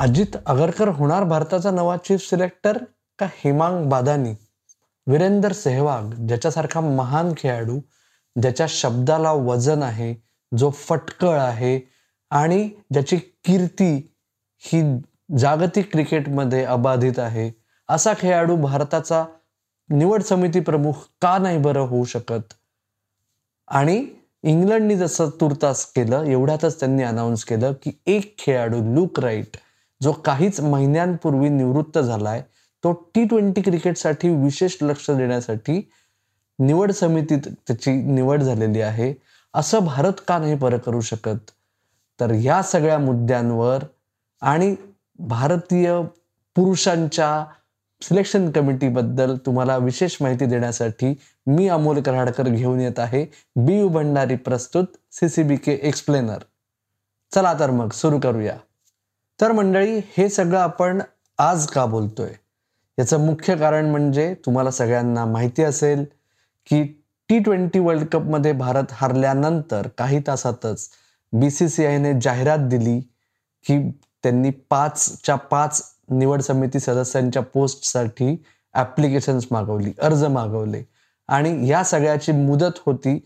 अजित आगरकर होणार भारताचा नवा चीफ सिलेक्टर का हेमांग बादानी? वीरेंदर सेहवाग ज्याच्यासारखा महान खेळाडू ज्याच्या शब्दाला वजन आहे जो फटकळ आहे आणि ज्याची कीर्ती ही जागतिक क्रिकेटमध्ये अबाधित आहे असा खेळाडू भारताचा निवड समिती प्रमुख का नाही बरं होऊ शकत? आणि इंग्लंडनी जसं तुर्तास केलं एवढ्यातच त्यांनी अनाऊन्स केलं की एक खेळाडू लुक राईट जो काहीच महिन्यांपूर्वी निवृत्त झालाय तो टी ट्वेंटी क्रिकेटसाठी विशेष लक्ष देण्यासाठी निवड समितीत त्याची निवड झालेली आहे. असं भारत का नाही बरं करू शकत? तर या सगळ्या मुद्द्यांवर आणि भारतीय पुरुषांच्या सिलेक्शन कमिटीबद्दल तुम्हाला विशेष माहिती देण्यासाठी मी अमोल कराडकर घेऊन येत आहे. बी यू भंडारी प्रस्तुत C C B K explainer चला तर मग सुरू करूया. तर मंडळी हे सगळं आपण आज का बोलतोय? याचं मुख्य कारण म्हणजे तुम्हाला सगळ्यांना माहिती असेल की टी ट्वेंटी वर्ल्ड कपमध्ये भारत हरल्यानंतर काही तासातच बी सी सी आयने जाहिरात दिली की त्यांनी पाचच्या पाच निवड समिती सदस्यांच्या पोस्टसाठी ॲप्लिकेशन्स मागवली अर्ज मागवले. आणि या सगळ्याची मुदत होती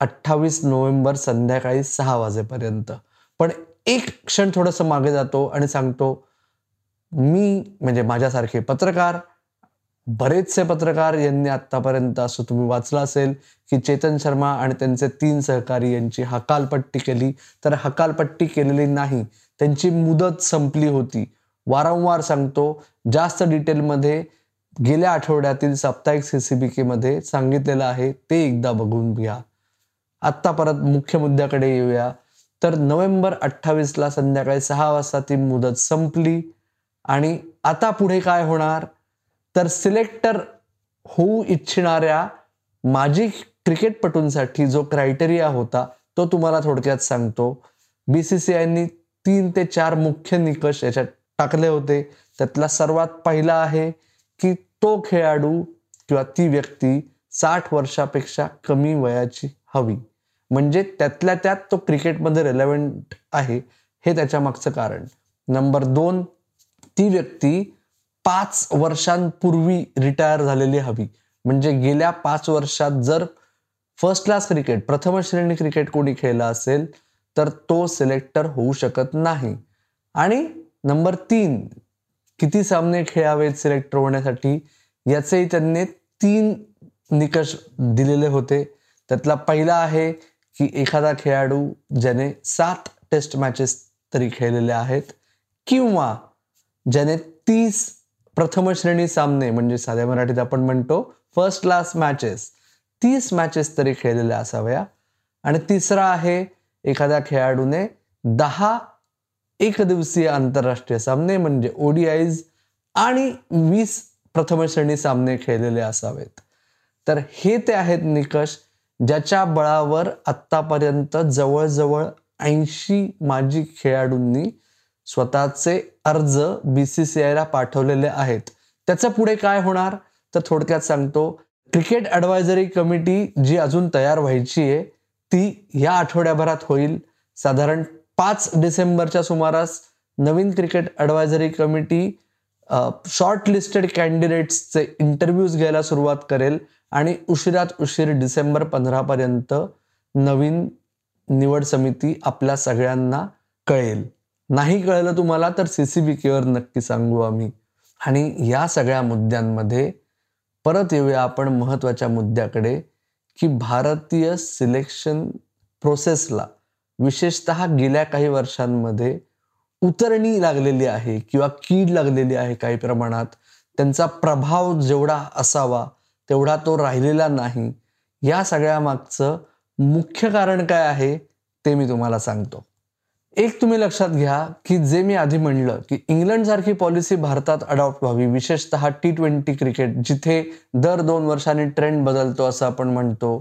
अठ्ठावीस नोव्हेंबर संध्याकाळी सहा वाजेपर्यंत. पण एक क्षण थोडंसं मागे जातो आणि सांगतो मी म्हणजे माझ्यासारखे पत्रकार बरेचसे पत्रकार यांनी आत्तापर्यंत असं तुम्ही वाचलं असेल की चेतन शर्मा आणि त्यांचे तीन सहकारी यांची हकालपट्टी केली. तर हकालपट्टी केलेली नाही त्यांची मुदत संपली होती. वारंवार सांगतो जास्त डिटेलमध्ये गेल्या आठवड्यातील साप्ताहिक सी सी बी केमध्ये सांगितलेलं आहे ते एकदा बघून घ्या. आत्ता परत मुख्य मुद्द्याकडे येऊया. तर नोव्हेंबर अठ्ठावीसला संध्याकाळी सहा वाजता ती मुदत संपली. आणि आता पुढे काय होणार? तर सिलेक्टर होऊ इच्छिणाऱ्या माजी क्रिकेटपटूंसाठी जो क्रायटेरिया होता तो तुम्हाला थोडक्यात सांगतो. बी सी सी आयनी तीन ते चार मुख्य निकष याच्यात टाकले होते. त्यातला सर्वात पहिला आहे की तो खेळाडू किंवा ती व्यक्ती साठ वर्षापेक्षा कमी वयाची हवी. म्हणजे त्यातल्या त्यात तो क्रिकेटमध्ये रेलेव्हंट आहे हे त्याच्या मागचं कारण. नंबर दोन ती व्यक्ती पाच वर्षांपूर्वी रिटायर झालेली हवी. म्हणजे गेल्या पाच वर्षात जर फर्स्ट क्लास क्रिकेट प्रथम श्रेणी क्रिकेट कोणी खेळला असेल तर तो सिलेक्टर होऊ शकत नाही. आणि नंबर तीन किती सामने खेळावेत सिलेक्टर होण्यासाठी याचेही त्यांनी तीन निकष दिलेले होते. त्यातला पहिला आहे की एखादा खेळाडू ज्याने सात टेस्ट मॅचेस तरी खेळलेले आहेत किंवा ज्याने तीस प्रथम श्रेणी सामने म्हणजे साध्या मराठीत आपण म्हणतो फर्स्ट क्लास मॅचेस तीस मॅचेस तरी खेळलेल्या असाव्या. आणि तिसरा आहे एखाद्या खेळाडूने दहा एक दिवसीय आंतरराष्ट्रीय सामने म्हणजे ओडीआयज आणि वीस प्रथम श्रेणी सामने खेळलेले असावेत. तर हे ते आहेत निकष ज्याच्या बळावर आत्तापर्यंत जवळजवळ ऐंशी माजी खेळाडूंनी स्वतःचे अर्ज बी सी सी आयला पाठवलेले आहेत. त्याचं पुढे काय होणार? तर थोडक्यात सांगतो. क्रिकेट ॲडवायझरी कमिटी जी अजून तयार व्हायची आहे ती या आठवड्याभरात होईल. साधारण पाच डिसेंबरच्या सुमारास नवीन cricket advisory committee short listed कॅन्डिडेट्सचे interviews घ्यायला सुरुवात करेल आणि उशिरात उशीर डिसेंबर पंधरापर्यंत नवीन निवड समिती आपल्या सगळ्यांना कळेल. नाही कळलं तुम्हाला तर सी सी बी केवर नक्की सांगू आम्ही. आणि या सगळ्या मुद्द्यांमध्ये परत येऊया आपण महत्त्वाच्या मुद्द्याकडे की भारतीय सिलेक्शन प्रोसेसला विशेषत गेल्या काही वर्षांमध्ये उतरणी लागलेली आहे किंवा कीड लागलेली आहे काही प्रमाणात त्यांचा प्रभाव जेवढा असावा तेवढा तो राहिलेला नाही. या सगळ्या मागचं मुख्य कारण काय आहे ते मी तुम्हाला सांगतो. एक तुम्ही लक्षात घ्या की जे मी आधी म्हणलं की इंग्लंड सारखी पॉलिसी भारतात अडॉप्ट व्हावी विशेषतः टी ट्वेंटी क्रिकेट जिथे दर दोन वर्षांनी ट्रेंड बदलतो असं आपण म्हणतो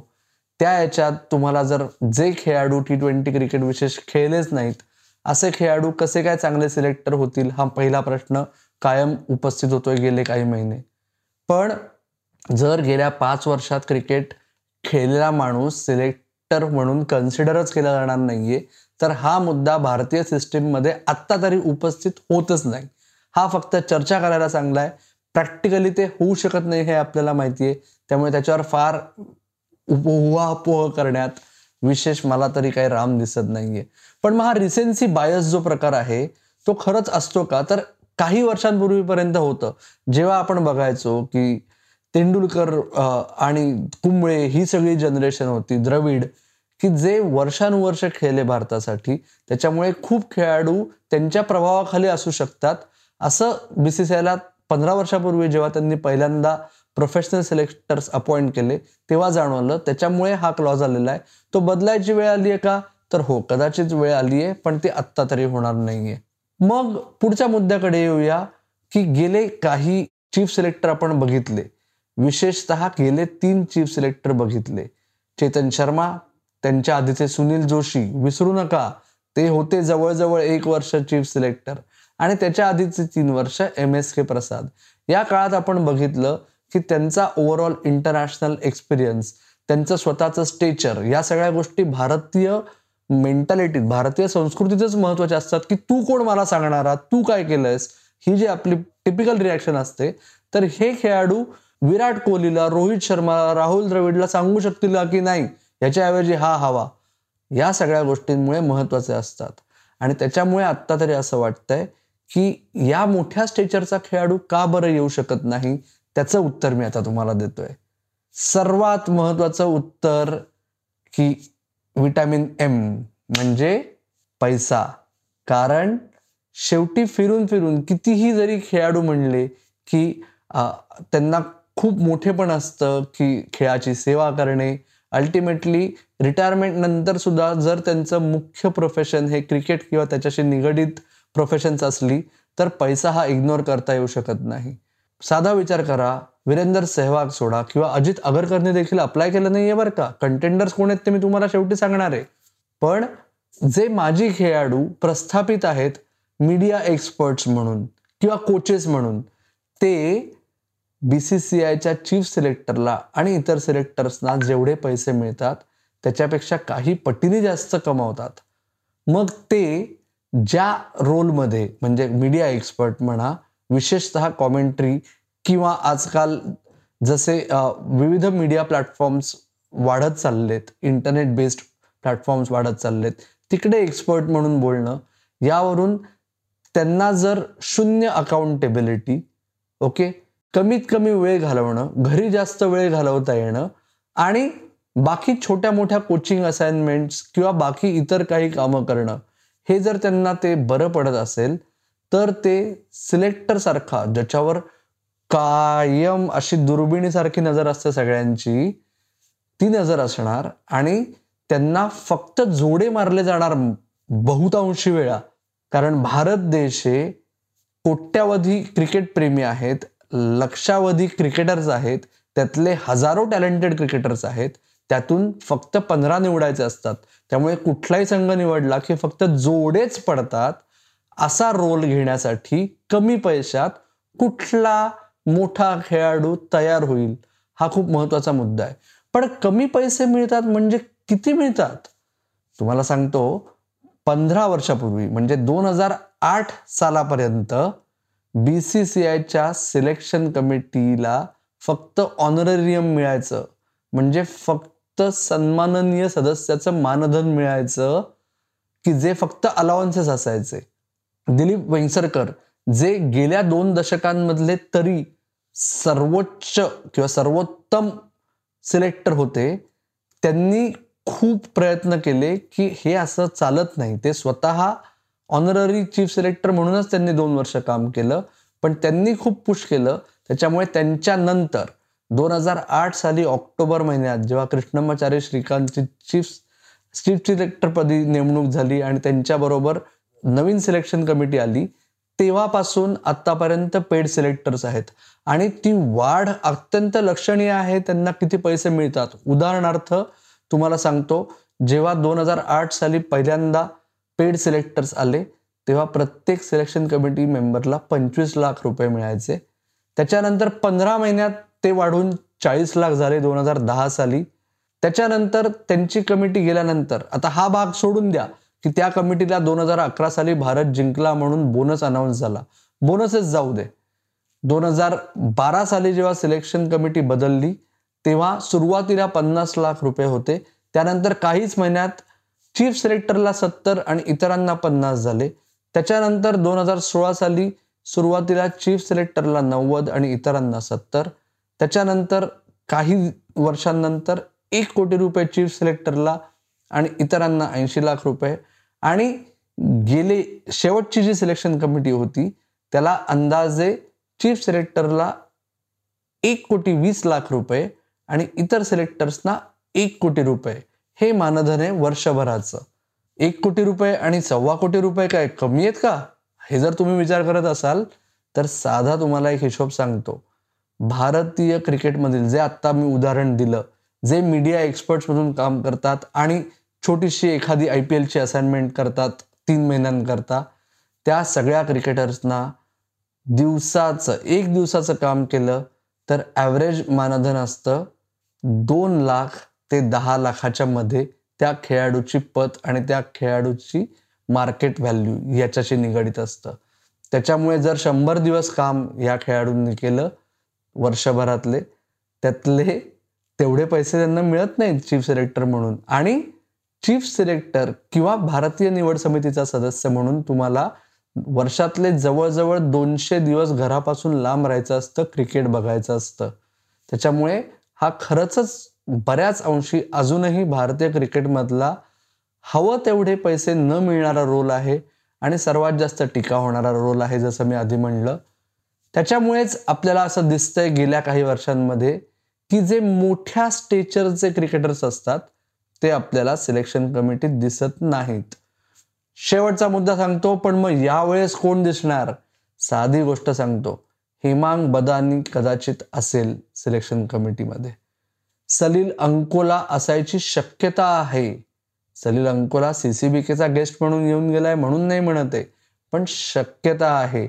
त्या याच्यात तुम्हाला जर जे खेळाडू टी ट्वेंटी क्रिकेट विशेष खेळलेच नाहीत असे खेळाडू कसे काय चांगले सिलेक्टर होतील हा पहिला प्रश्न कायम उपस्थित होतोय गेले काही महिने. पण जर गेल्या पाच वर्षात क्रिकेट खेळलेला माणूस सिलेक्टर म्हणून कन्सिडरच केला जाणार नाहीये तर हा मुद्दा भारतीय सिस्टीममध्ये आत्ता तरी उपस्थित होतच नाही. हा फक्त चर्चा करायला चांगला आहे प्रॅक्टिकली ते होऊ शकत नाही हे आपल्याला माहिती आहे त्यामुळे त्याच्यावर फार उहापोह करण्यात विशेष मला तरी काही राम दिसत नाहीये. पण मग हा रिसेन्सी बायस जो प्रकार आहे तो खरंच असतो का? तर काही वर्षांपूर्वीपर्यंत होतं. जेव्हा आपण बघायचो की तेंडुलकर आणि कुंबळे ही सगळी जनरेशन होती द्रविड की जे वर्षानुवर्ष खेळले भारतासाठी त्याच्यामुळे खूप खेळाडू त्यांच्या प्रभावाखाली असू शकतात. असं बीसीसीआयला पंधरा वर्षापूर्वी जेव्हा त्यांनी पहिल्यांदा प्रोफेशनल सिलेक्टर्स अपॉइंट केले तेव्हा जाणवलं त्याच्यामुळे हा क्लॉज आलेला आहे. तो बदलायची वेळ आली आहे का? तर हो कदाचित वेळ आली आहे पण ती आत्ता तरी होणार नाहीये. मग पुढच्या मुद्द्याकडे येऊया की गेले काही चीफ सिलेक्टर आपण बघितले. विशेषतः गेले तीन चीफ सिलेक्टर बघितले. चेतन शर्मा त्यांच्या आधीचे सुनील जोशी विसरू नका. ते होते जवळजवळ एक वर्ष चीफ सिलेक्टर आणि त्याच्या आधीचे तीन वर्ष एम एस के प्रसाद. या काळात आपण बघितलं की त्यांचा ओव्हरऑल इंटरनॅशनल एक्सपिरियन्स त्यांचं स्वतःचं स्टेचर या सगळ्या गोष्टी भारतीय मेंटॅलिटीत भारतीय संस्कृतीतच महत्त्वाच्या असतात की तू कोण मला सांगणारा तू काय केलंयस? ही जी आपली टिपिकल रिॲक्शन असते तर हे खेळाडू विराट कोहलीला रोहित शर्मा राहुल द्रविडला सांगू शकतील की नाही? याच्याऐवजी हा हवा. या सगळ्या गोष्टींमुळे महत्त्वाचे असतात. आणि त्याच्यामुळे आत्ता तरी असं वाटतंय की या मोठ्या स्टेचरचा खेळाडू का बरं येऊ शकत नाही? त्याचं उत्तर मी आता तुम्हाला देतोय. सर्वात महत्वाचं उत्तर की विटॅमिन एम म्हणजे पैसा. कारण शेवटी फिरून फिरून कितीही जरी खेळाडू म्हणले की त्यांना खूप मोठेपण असतं की खेळाची सेवा करणे. अल्टिमेटली रिटायरमेंट नंतर सुद्धा जर त्यांचं मुख्य प्रोफेशन हे क्रिकेट किंवा त्याच्याशी निगडीत प्रोफेशन्स असली तर पैसा हा इग्नोर करता येऊ शकत नाही. साधा विचार करा वीरेंद्र सेहवाग सोडा किंवा अजित अगरकरने देखील अप्लाय केलं नाहीये बरं का? कंटेंडर्स कोण आहेत ते मी तुम्हाला शेवटी सांगणार आहे. पण जे माजी खेळाडू प्रस्थापित आहेत मीडिया एक्सपर्ट्स म्हणून किंवा कोचेस म्हणून ते बीसीसीआयच्या चीफ सिलेक्टरला आणि इतर सिलेक्टर्सना जेवढे पैसे मिळतात त्याच्यापेक्षा काही पटीने जास्त कमावतात. मग ते ज्या रोलमध्ये म्हणजे मीडिया एक्सपर्ट म्हणा विशेषतः कॉमेंट्री किंवा आजकाल जसे विविध मीडिया प्लॅटफॉर्म्स वाढत चाललेत इंटरनेट बेस्ड प्लॅटफॉर्म्स वाढत चाललेत तिकडे एक्सपर्ट म्हणून बोलणं यावरून त्यांना जर शून्य अकाउंटेबिलिटी ओके कमीत कमी वेळ घालवणं घरी जास्त वेळ घालवता येणं आणि बाकी छोट्या मोठ्या कोचिंग असाइनमेंट्स किंवा बाकी इतर काही कामं करणं हे जर त्यांना ते बरं पडत असेल तर ते सिलेक्टरसारखा ज्याच्यावर कायम अशी दुर्बिणीसारखी नजर असते सगळ्यांची ती नजर असणार आणि त्यांना फक्त जोडे मारले जाणार बहुतांशी वेळा. कारण भारत देश हे कोट्यावधी क्रिकेट प्रेमी आहेत लक्षावधी क्रिकेटर्स आहेत त्यातले हजारो टॅलेंटेड क्रिकेटर्स आहेत त्यातून फक्त पंधरा निवडायचे असतात. त्यामुळे कुठलाही संघ निवडला की फक्त जोडेच पडतात असा रोल घेण्यासाठी कमी पैशात कुठला मोठा खेळाडू तयार होईल हा खूप महत्त्वाचा मुद्दा आहे. पण कमी पैसे मिळतात म्हणजे किती मिळतात? तुम्हाला सांगतो पंधरा वर्षापूर्वी म्हणजे दोन हजार आठ सालापर्यंत बी सी सी आयच्या सिलेक्शन कमिटीला फक्त ऑनरेरियम मिळायचं म्हणजे फक्त सन्माननीय सदस्याचं मानधन मिळायचं की जे फक्त अलाउन्सेस असायचे. दिलीप वेंगसरकर जे गेल्या दोन दशकांमधले तरी सर्वोच्च किंवा सर्वोत्तम सिलेक्टर होते त्यांनी खूप प्रयत्न केले की हे असं चालत नाही. ते स्वतः ऑनररी चीफ सिलेक्टर म्हणूनच त्यांनी दोन वर्ष काम केलं पण त्यांनी खूप पुश केलं. त्याच्यामुळे त्यांच्यानंतर दोन हजार आठ साली ऑक्टोबर महिन्यात जेव्हा कृष्णमाचार्य श्रीकांतची चीफ चीफ सिलेक्टरपदी नेमणूक झाली आणि त्यांच्याबरोबर नवीन सिलेक्शन कमिटी आली तेव्हापासून आतापर्यंत पेड सिलेक्टर्स आहेत. आणि ती वाढ अत्यंत लक्षणीय आहे त्यांना किती पैसे मिळतात. उदाहरणार्थ तुम्हाला सांगतो जेव्हा दोन हजार आठ साली पहिल्यांदा पेड सिलेक्टर्स आले तेव्हा प्रत्येक सिलेक्शन कमिटी मेंबरला पंचवीस लाख रुपये मिळायचे. त्याच्यानंतर पंधरा महिन्यात ते वाढून चाळीस लाख झाले दोन हजार दहा साली. त्याच्यानंतर त्यांची कमिटी गेल्यानंतर आता हा भाग सोडून द्या. की त्या कमिटीला दोन हजार अकरा साली भारत जिंकला म्हणून बोनस अनाऊन्स झाला. बोनसच जाऊ दे. दोन हजार बारा साली जेव्हा सिलेक्शन कमिटी बदलली तेव्हा सुरुवातीला पन्नास लाख रुपये होते. त्यानंतर काहीच महिन्यात चीफ सिलेक्टरला सत्तर आणि इतरांना पन्नास झाले. त्याच्यानंतर दोन हजार सोळा साली सुरुवातीला चीफ सिलेक्टरला नव्वद आणि इतरांना सत्तर. त्याच्यानंतर काही वर्षांनंतर एक कोटी रुपये चीफ सिलेक्टरला आणि इतरांना ऐंशी लाख रुपये. आणि गेले शेवटची जी सिलेक्शन कमिटी होती त्याला अंदाजे चीफ सिलेक्टरला एक कोटी वीस लाख रुपये आणि इतर सिलेक्टर्सना एक कोटी रुपये. हे मानधन आहे वर्षभराचं. एक कोटी रुपये आणि सव्वा कोटी रुपये काय कमी आहेत का? हे जर तुम्ही विचार करत असाल तर साधा तुम्हाला एक हिशोब सांगतो. भारतीय क्रिकेटमधील जे आत्ता मी उदाहरण दिलं जे मीडिया एक्सपर्ट्समधून काम करतात आणि छोटीशी एखादी आय पी एलची असाइनमेंट करतात तीन महिन्यांकरता. त्या सगळ्या क्रिकेटर्सना दिवसाचं एक दिवसाचं काम केलं तर ॲव्हरेज मानधन असतं दोन लाख ते दहा लाखाच्या मध्ये त्या खेळाडूची पत आणि त्या खेळाडूची मार्केट व्हॅल्यू याच्याशी निगडित असतं. त्याच्यामुळे जर शंभर दिवस काम या खेळाडूंनी केलं वर्षभरातले त्यातले तेवढे पैसे त्यांना मिळत नाहीत चीफ सिलेक्टर म्हणून. आणि चीफ सिलेक्टर किंवा भारतीय निवड समितीचा सदस्य म्हणून तुम्हाला वर्षातले जवळजवळ दोनशे दिवस घरापासून लांब राहायचं असतं क्रिकेट बघायचं असतं. त्याच्यामुळे हा खरंच बऱ्याच अंशी अजूनही भारतीय क्रिकेटमधला हवं तेवढे पैसे न मिळणारा रोल आहे आणि सर्वात जास्त टीका होणारा रोल आहे जसं मी आधी म्हणलं. त्याच्यामुळेच आपल्याला असं दिसतंय गेल्या काही वर्षांमध्ये की जे मोठ्या स्टेचरचे क्रिकेटर्स असतात ते आपल्याला सिलेक्शन कमिटीत दिसत नाहीत. शेवटचा मुद्दा सांगतो पण मग यावेळेस कोण दिसणार? साधी गोष्ट सांगतो. हिमांग बदानी कदाचित असेल सिलेक्शन कमिटीमध्ये सलील अंकोला असायची शक्यता आहे. सलील अंकोला सीसीबीकेचा गेस्ट म्हणून येऊन गेलाय म्हणून नाही म्हणत आहे पण शक्यता आहे.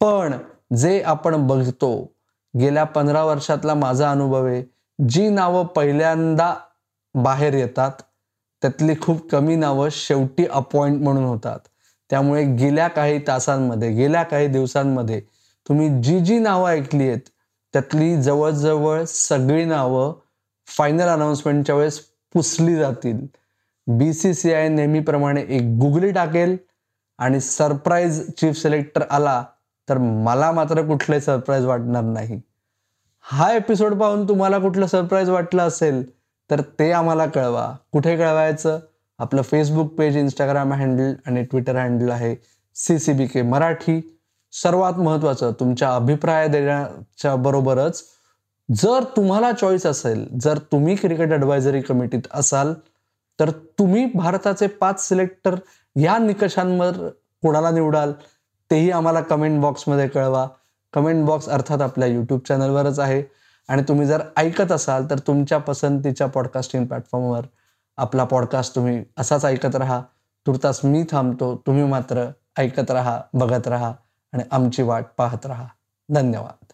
पण जे आपण बघतो गेल्या पंधरा वर्षातला माझा अनुभव आहे जी नावं पहिल्यांदा बाहेर येतात. त्यातली खूप कमी नावं शेवटी अपॉइंट म्हणून होतात. त्यामुळे गेल्या काही तासांमध्ये गेल्या काही दिवसांमध्ये तुम्ही जी जी नावं ऐकली आहेत त्यातली जवळजवळ सगळी नावं फायनल अनाऊन्समेंटच्या वेळेस पुसली जातील. बी सी सी आय नेहमीप्रमाणे एक गुगली टाकेल आणि सरप्राईज चीफ सिलेक्टर आला तर मला मात्र कुठलंही सरप्राईज वाटणार नाही. हा एपिसोड पाहून तुम्हाला कुठलं सरप्राईज वाटलं असेल? तर ते आम्हाला कळवा. कुठे कळवायचं? आपलं फेसबुक पेज इंस्टाग्राम हँडल आणि ट्विटर हँडल आहे C C B K Marathi. सर्वात महत्त्वाचं तुमच्या अभिप्राय देण्याच्या बरोबरच जर तुम्हाला चॉईस असेल जर तुम्ही क्रिकेट ॲडवायझरी कमिटीत असाल तर तुम्ही भारताचे पाच सिलेक्टर या निकषांवर कोणाला निवडाल? तेही आम्हाला कमेंट बॉक्समध्ये कळवा. कमेंट बॉक्स अर्थात आपल्या यूट्यूब चॅनलवरच आहे. आणि तुम्ही जर ऐकत असाल तर तुमच्या पसंतीच्या पॉडकास्टिंग प्लॅटफॉर्मवर आपला पॉडकास्ट तुम्ही असाच ऐकत राहा. तुर्तास मी थांबतो तुम्ही मात्र ऐकत राहा बघत राहा आणि आमची वाट पाहत राहा. धन्यवाद.